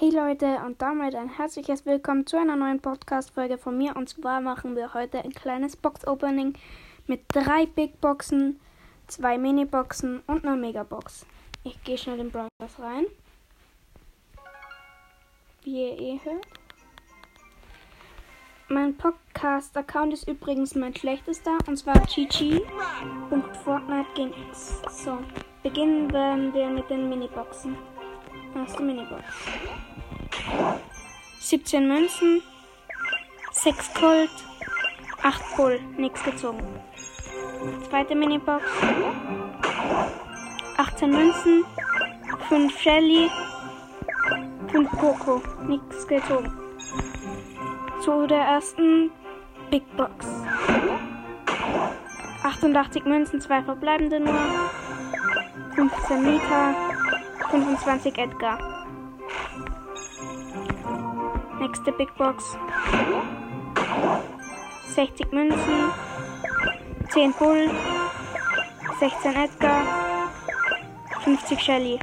Hey Leute und damit ein herzliches Willkommen zu einer neuen Podcast-Folge von mir. Und zwar machen wir heute ein kleines Box-Opening mit drei Big Boxen, zwei Mini-Boxen und einer Megabox. Ich gehe schnell in Browsers rein. Wie ihr eh hört. Mein Podcast-Account ist übrigens mein schlechtester und zwar gg.fortnite gegen X. So, beginnen werden wir mit den Mini-Boxen. Erste Minibox. 17 Münzen, 6 Gold, 8 Bull, nichts gezogen. Zweite Minibox. 18 Münzen, 5 Shelly, 5 Poco, nichts gezogen. Zu der ersten Big Box. 88 Münzen, 2 verbleibende nur, 15 Meter, 25 Edgar. Nächste Big Box. 60 Münzen. 10 Bull. 16 Edgar. 50 Shelly.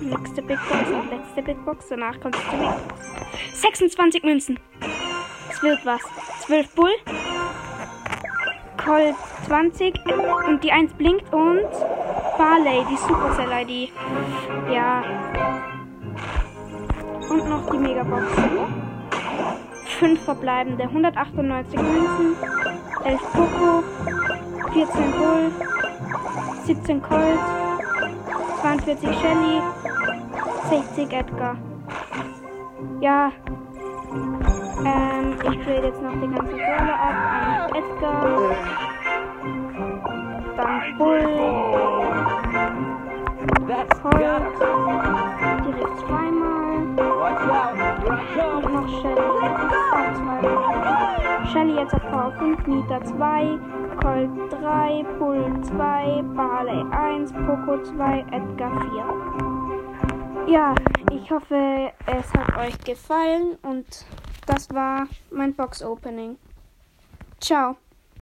Nächste Big Box und letzte Big Box. Danach kommt die Big Box. 26 Münzen. Es wird was. 12 Bull. Colt 20 und die 1 blinkt und Barley, die Supercell-ID. Ja. Und noch die Megabox. 5 verbleibende, 198 Münzen, 11 Poco, 14 Bull, 17 Colt, 42 Shelly, 60 Edgar. Ja. Ähm, ich trade jetzt noch die ganzen Brawler ab an Edgar. Dann Bull. Colt. Direkt zweimal. Und noch Shelly. Zweimal. Shelly jetzt auf Power 5, Nita 2, Colt 3, Bull 2, Barley 1, Poco 2, Edgar 4. Ja, ich hoffe, es hat euch gefallen und das war mein Box Opening. Ciao.